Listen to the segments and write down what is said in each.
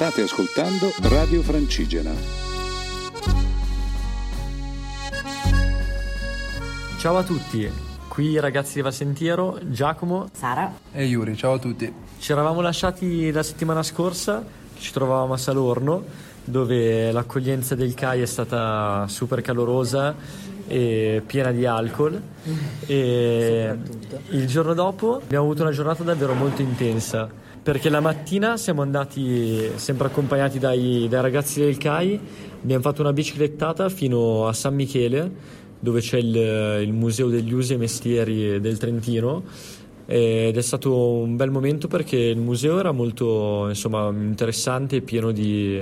State ascoltando Radio Francigena. Ciao a tutti, qui ragazzi di Vasentiero, Giacomo Sara e Yuri, ciao a tutti. Ci eravamo lasciati la settimana scorsa, ci trovavamo a Salorno, dove l'accoglienza del CAI è stata super calorosa e piena di alcol. E il giorno dopo abbiamo avuto una giornata davvero molto intensa perché la mattina siamo andati sempre accompagnati dai, dai ragazzi del CAI, abbiamo fatto una biciclettata fino a San Michele dove c'è il, il Museo degli Usi e Mestieri del Trentino. Ed è stato un bel momento perché il museo era molto insomma, interessante e pieno di,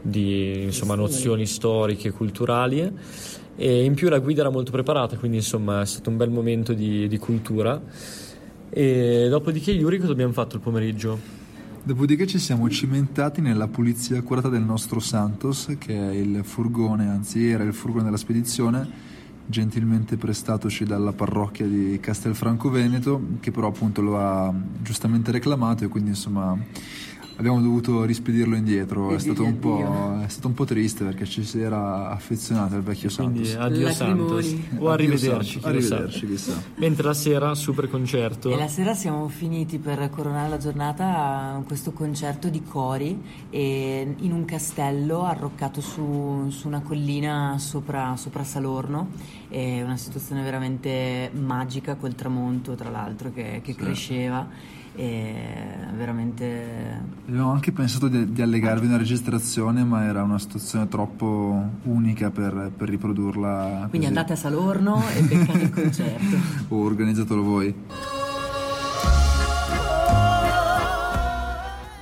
di insomma, nozioni storiche e culturali. E in più la guida era molto preparata quindi insomma è stato un bel momento di, di cultura e dopodiché Yuri cosa abbiamo fatto il pomeriggio? Dopodiché ci siamo cimentati nella pulizia accurata del nostro Santos, che è il furgone, anzi era il furgone della spedizione, gentilmente prestatoci dalla parrocchia di Castelfranco Veneto, che però appunto lo ha giustamente reclamato e quindi insomma abbiamo dovuto rispedirlo indietro. È stato, è stato, un po', triste perché ci si era affezionati al vecchio Quindi, Santos. Addio Santos. O arrivederci. arrivederci chissà. Mentre la sera, super concerto. E la sera siamo finiti per coronare la giornata a questo concerto di cori in un castello arroccato su, su una collina sopra, sopra Salorno. È una situazione veramente magica col tramonto, tra l'altro, che, che sì. cresceva e veramente abbiamo anche pensato di, di, allegarvi una registrazione ma era una situazione troppo unica per, per riprodurla quindi così. andate a Salorno e beccate il concerto. O organizzatelo voi.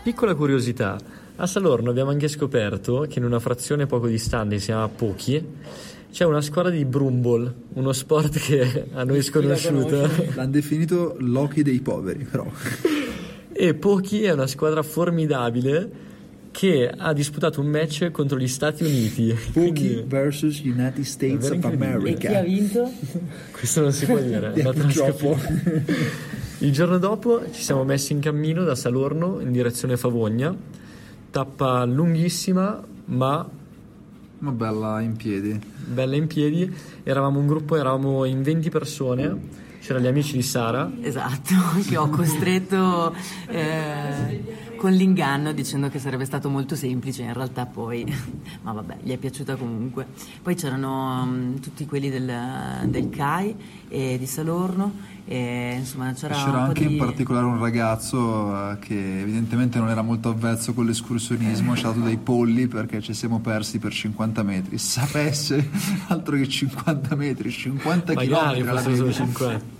Piccola curiosità. A Salorno abbiamo anche scoperto che in una frazione poco distante si chiama Pochi c'è una squadra di Brumball, uno sport che a noi è sconosciuto. L'hanno definito l'hockey dei poveri, però. E Pochi è una squadra formidabile che ha disputato un match contro gli Stati Uniti. Pochi vs United States of America. E chi ha vinto? Questo non si può dire. Il giorno dopo ci siamo messi in cammino da Salorno in direzione Favogna, tappa lunghissima ma ma bella in piedi. Bella in piedi. Eravamo un gruppo, eravamo in 20 persone. C'erano gli amici di Sara. Esatto, che ho costretto eh, con l'inganno dicendo che sarebbe stato molto semplice, in realtà poi, ma vabbè, gli è piaciuta comunque. Poi c'erano um, tutti quelli del, del CAI e di Salorno e, insomma, c'era, c'era anche di... in particolare un ragazzo eh, che evidentemente non era molto avvezzo con l'escursionismo, ci ha dato dei polli perché ci siamo persi per 50 metri. Sapesse altro che 50 metri, 50 Magari km alla solo 50.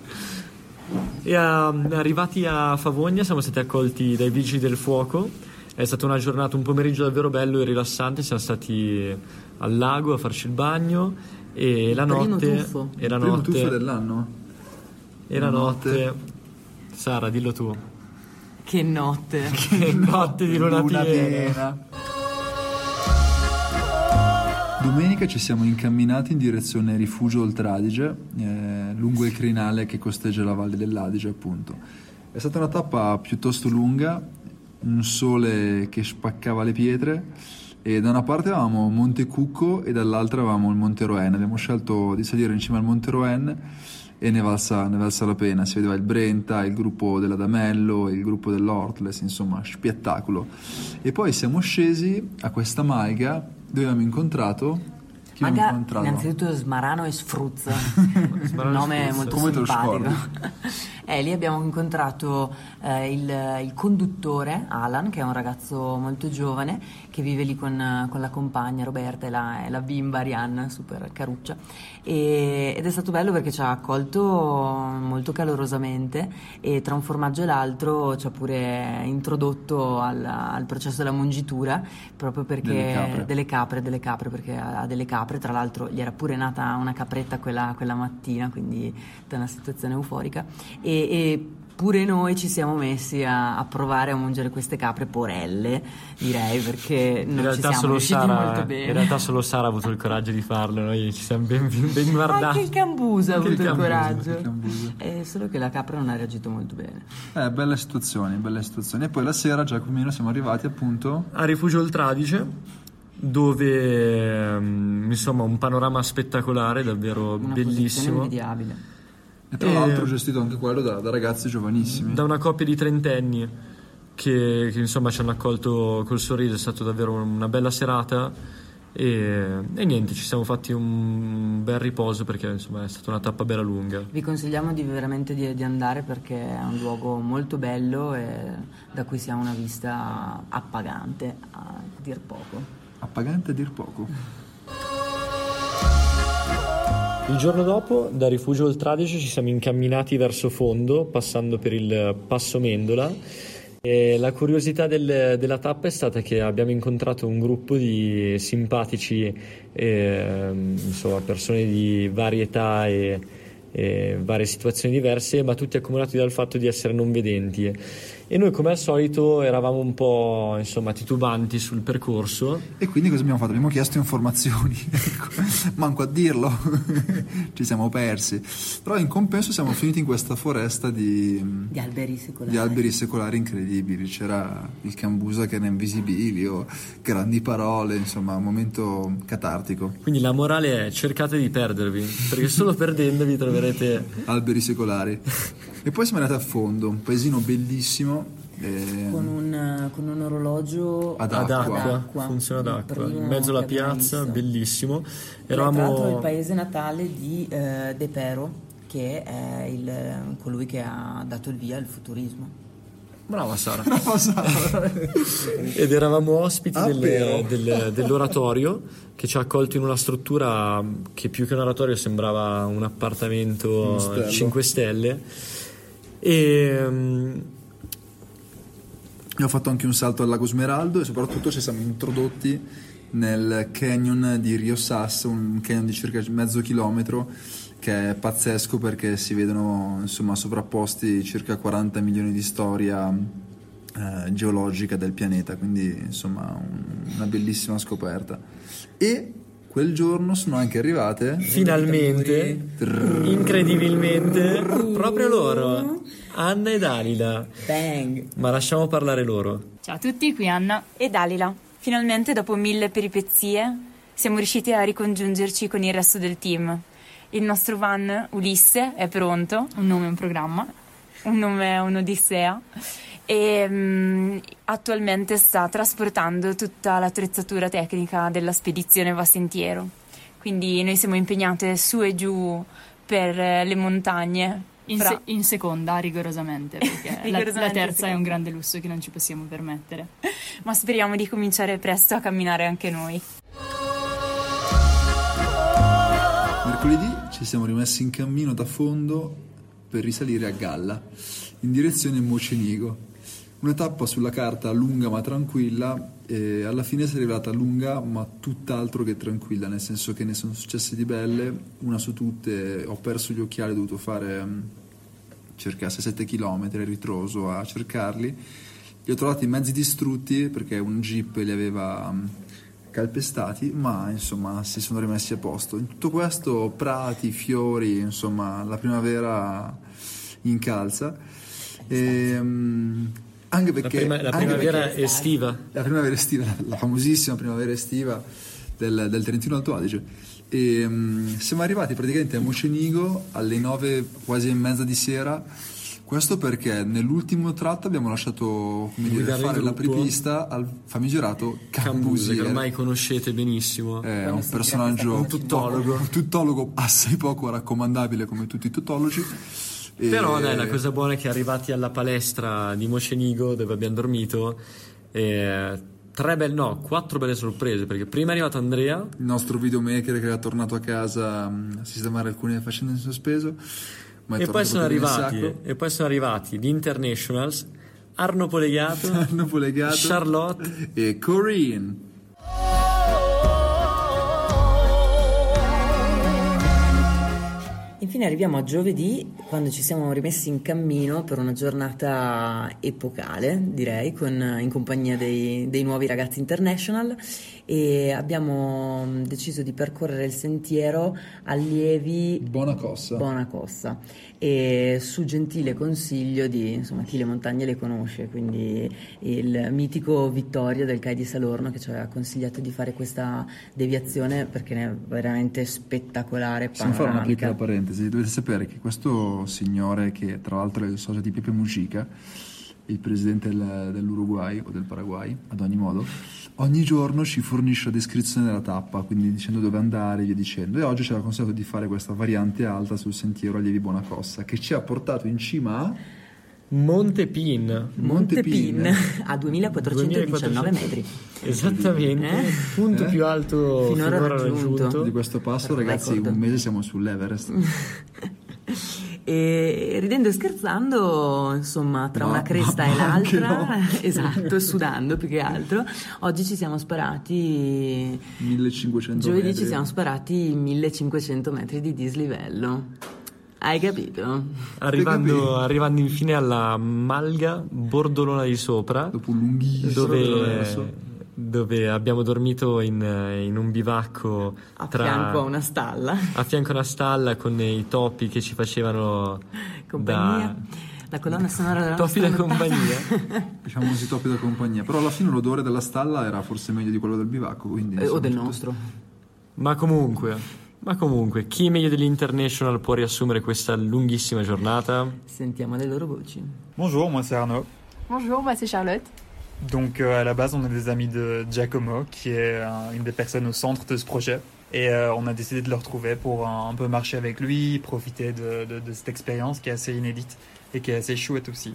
E um, arrivati a Favogna siamo stati accolti dai vigili del fuoco. È stata una giornata, un pomeriggio davvero bello e rilassante. Siamo stati al lago a farci il bagno e la Primo notte. Tuffo. E la Primo notte. tuffo dell'anno? E la notte. Sara, dillo tu. Che notte. Che notte di luna, Luna piena. piena. Domenica ci siamo incamminati in direzione Rifugio Oltradige, eh, lungo il crinale che costeggia la valle dell'Adige, appunto. È stata una tappa piuttosto lunga, un sole che spaccava le pietre e da una parte avevamo Monte Cucco e dall'altra avevamo il Monte Roen. Abbiamo scelto di salire in cima al Monte Roen e ne valsa, ne valsa la pena. Si vedeva il Brenta, il gruppo della D'Amello, il gruppo dell'Ortles, insomma, spettacolo. E poi siamo scesi a questa malga dove abbiamo incontrato. Chi Maga, abbiamo incontrato? innanzitutto Smarano e Sfruzza, un nome Sfruzza. molto Come simpatico. Eh, lì abbiamo incontrato eh, il, il conduttore Alan, che è un ragazzo molto giovane che vive lì con, con la compagna Roberta e la, e la bimba Arianna, super caruccia. E- ed è stato bello perché ci ha accolto molto calorosamente e tra un formaggio e l'altro ci ha pure introdotto al, al processo della mungitura proprio perché Delle capre. delle capre, delle capre, perché ha ha delle capre, tra l'altro gli era pure nata una capretta quella, quella mattina, quindi è una situazione euforica. E, e pure noi ci siamo messi a, a provare a mungere queste capre porelle, direi, perché non In ci realtà, siamo solo riusciti Sara, molto bene. in realtà solo Sara ha avuto il coraggio di farlo, noi ci siamo ben, ben guardati. Anche il Cambusa ha avuto il il, Cambusa, coraggio. il. Eh, solo che la capra non ha reagito molto bene. Eh, belle situazioni, belle situazioni. E poi la sera, Giacomino, siamo arrivati appunto a Rifugio Oltradice dove ehm, insomma un panorama spettacolare davvero Una posizione bellissimo invidiabile. E tra E- l'altro gestito anche quello da, da ragazzi giovanissimi. da una coppia di trentenni che, che, insomma ci hanno accolto col sorriso è stata davvero una bella serata e, e niente ci siamo fatti un bel riposo perché insomma è stata una tappa bella lunga Vi consigliamo di, veramente di, di andare perché è un luogo molto bello e da cui si ha una vista appagante, a dir poco. Appagante a dir poco. Il giorno dopo, da Rifugio Oltradice, ci siamo incamminati verso fondo, passando per il Passo Mendola. E la curiosità del- della tappa è stata che abbiamo incontrato un gruppo di simpatici, ehm, insomma, persone di varie età e, e varie situazioni diverse, ma tutti accomunati dal fatto di essere non vedenti. E noi, come al solito, eravamo un po' insomma, titubanti sul percorso. E quindi cosa abbiamo fatto? Abbiamo chiesto informazioni, ecco. manco a dirlo, ci siamo persi. Però in compenso siamo finiti in questa foresta di, Di alberi secolari. di alberi secolari incredibili. C'era il Cambusa che era invisibile, grandi parole, insomma, un momento catartico. Quindi la morale è cercate di perdervi, perché solo perdendovi troverete Alberi secolari. E poi siamo andati a fondo, un paesino bellissimo. eh, Con un, con un orologio Ad ad acqua. acqua, funziona ad acqua, in mezzo alla piazza, visto. bellissimo. Che Tra l'altro il Eravamo paese natale di eh, De Pero, che è il- colui che ha dato il via al futurismo. Brava Sara. Ed eravamo ospiti Ah, del- del- dell'oratorio che ci ha accolto in una struttura che più che un oratorio sembrava un appartamento ostello. 5 stelle. E mm, Abbiamo fatto anche un salto al lago Smeraldo e soprattutto ci siamo introdotti nel canyon di Rio Sass, un canyon di circa mezzo chilometro che è pazzesco perché si vedono insomma sovrapposti circa 40 milioni di storia eh, geologica del pianeta, quindi insomma un- una bellissima scoperta. E quel giorno sono anche arrivate finalmente, incredibilmente, proprio loro, Anna e Dalila. Bang! Ma lasciamo parlare loro. Ciao a tutti, qui Anna. E Dalila, finalmente dopo mille peripezie siamo riusciti a ricongiungerci con il resto del team. Il nostro van Ulisse è pronto, Un nome e un programma. un nome è un'odissea e mm, attualmente sta trasportando tutta l'attrezzatura tecnica della spedizione Va Sentiero. Quindi noi siamo impegnate su e giù per le montagne. In, fra- se- in seconda, rigorosamente, perché la- la, Rigorosamente in terza è un grande lusso che non ci possiamo permettere. Ma speriamo di cominciare presto a camminare anche noi. Mercoledì ci siamo rimessi in cammino da fondo per risalire a galla, in direzione Mocenigo. Una tappa sulla carta lunga ma tranquilla e alla fine si è rivelata lunga ma tutt'altro che tranquilla, nel senso che ne sono successe di belle, una su tutte ho perso gli occhiali, ho dovuto fare mm, circa 6-7 km ritroso a cercarli. Li ho trovati mezzi distrutti perché un jeep li aveva mm, calpestati, ma insomma si sono rimessi a posto. In tutto questo prati, fiori, insomma la primavera incalza. E, anche La, perché prima- la primavera perché- estiva. la primavera estiva, la, la famosissima primavera estiva del, del Trentino Alto Adige. E, mm, siamo arrivati praticamente a Mocenigo alle nove quasi e mezza di sera. Questo perché nell'ultimo tratto abbiamo lasciato come dire, fare la apripista al famigerato Cambusa, che ormai conoscete benissimo. È un personaggio, Un tuttologo, un tuttologo assai poco raccomandabile come tutti i tuttologi. E- Però dai, la cosa buona è che arrivati alla palestra di Mocenigo dove abbiamo dormito, eh, tre belle, no, quattro belle sorprese, perché prima è arrivato Andrea, il nostro videomaker che era tornato a casa mh, a sistemare alcune faccende in sospeso. E poi, arrivati, e poi sono arrivati gli Internationals, Arno Polegato, Hanno polegato Charlotte e Corinne. Infine arriviamo a giovedì, quando ci siamo rimessi in cammino per una giornata epocale, direi, con- in compagnia dei, dei nuovi ragazzi international e abbiamo mm, deciso di percorrere il sentiero allievi Buona cossa. Buona Cossa e su gentile consiglio di insomma, chi le montagne le conosce, quindi il mitico Vittorio del CAI di Salorno che ci aveva consigliato di fare questa deviazione perché è veramente spettacolare, Possiamo fare una piccola parentesi. Dovete sapere che questo signore, che tra l'altro è il socio di Pepe Mujica, il presidente del- dell'Uruguay o del Paraguay, ad ogni modo, ogni giorno ci fornisce la descrizione della tappa, quindi dicendo dove andare e via dicendo. E oggi ci ha consigliato di fare questa variante alta sul sentiero Allievi Buonacossa, che ci ha portato in cima a Monte Pin. Monte Pin Pin. a 2419 2400. metri. Esattamente, Eh? il punto Eh? più alto Finora finora, raggiunto. raggiunto. di questo passo, ragazzi, Record. un mese siamo sull'Everest. E ridendo e scherzando, insomma, tra Ma- una cresta ma- e l'altra, no. esatto, e sudando più che altro, oggi ci siamo sparati, 1500 giovedì metri. ci siamo sparati 1500 metri di dislivello. Hai capito? Arrivando, arrivando infine alla Malga Bordolona di sopra, Dopo un lunghissimo dove. Dove abbiamo dormito in, in un bivacco A tra- fianco a una stalla, a fianco a una stalla con i topi che ci facevano compagnia. da La colonna sonora della topi da compagnia. Diciamo così topi da compagnia. Però alla fine l'odore della stalla era forse meglio di quello del bivacco. Quindi, Eh, o del tutto- nostro. Ma comunque, ma comunque, chi meglio dell'International può riassumere questa lunghissima giornata? Sentiamo le loro voci. Bonjour, moi c'est Arnaud. Bonjour, moi c'est Charlotte. Donc euh, à la base on est des amis de Giacomo qui est euh, une des personnes au centre de ce projet. Et euh, on a décidé de le retrouver pour un, peu marcher avec lui, profiter de, cette expérience qui est assez inédite et qui est assez chouette aussi.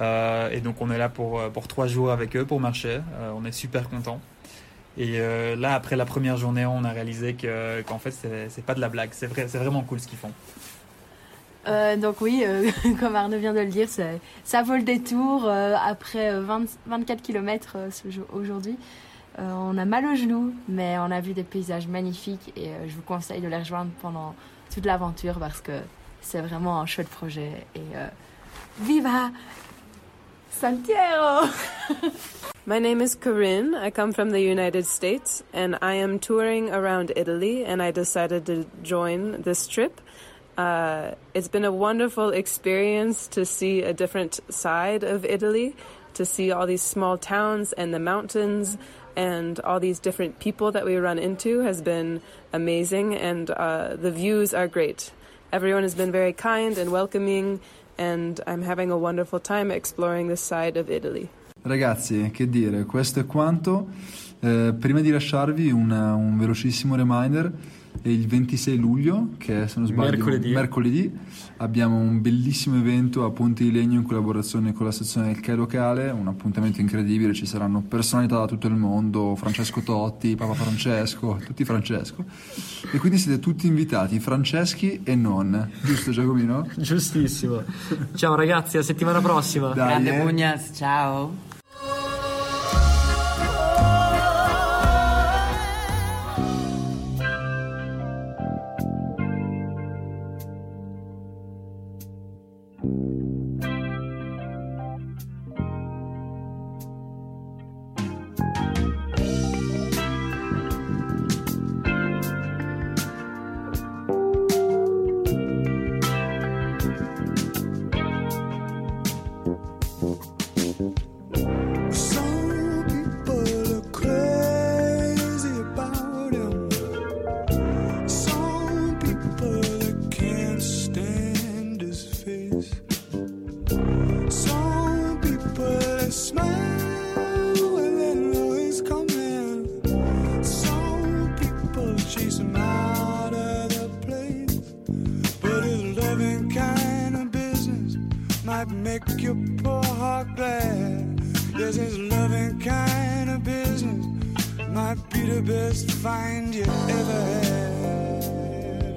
Et donc on est là pour, pour trois jours avec eux pour marcher. On est super contents. Et là après la première journée on a réalisé que, qu'en fait c'est, pas de la blague, c'est, c'est vraiment cool ce qu'ils font. Euh, donc oui, euh, comme Arnaud vient de le dire, ça vaut le détour. euh, après euh, 20 24 km aujourd'hui, on a mal aux genoux, mais on a vu des paysages magnifiques et je vous conseille de les rejoindre pendant toute l'aventure parce que c'est vraiment un chouette projet. Et viva Santiago My name is Corinne. I come from the United States and I am touring around Italy and I decided to join this trip. Uh, it's been a wonderful experience to see a different side of Italy, to see all these small towns and the mountains and all these different people that we run into has been amazing and uh, the views are great. Everyone has been very kind and welcoming and I'm having a wonderful time exploring this side of Italy. Ragazzi, che dire, questo è quanto. Eh, prima di lasciarvi una- un velocissimo reminder, il 26 luglio, che è, se non sbaglio Mercoledì. mercoledì, abbiamo un bellissimo evento a Ponte di Legno in collaborazione con la sezione del CAI locale, un appuntamento incredibile, ci saranno personalità da tutto il mondo, Francesco Totti, Papa Francesco, tutti Francesco, e quindi siete tutti invitati, Franceschi e non, giusto Giacomino? Giustissimo. Ciao ragazzi, a settimana prossima. Dai, Grande eh. Pugnas, ciao! Might make your poor heart glad. Yes, his loving kind of business might be the best find you ever had.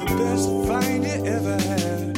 The best find you ever had.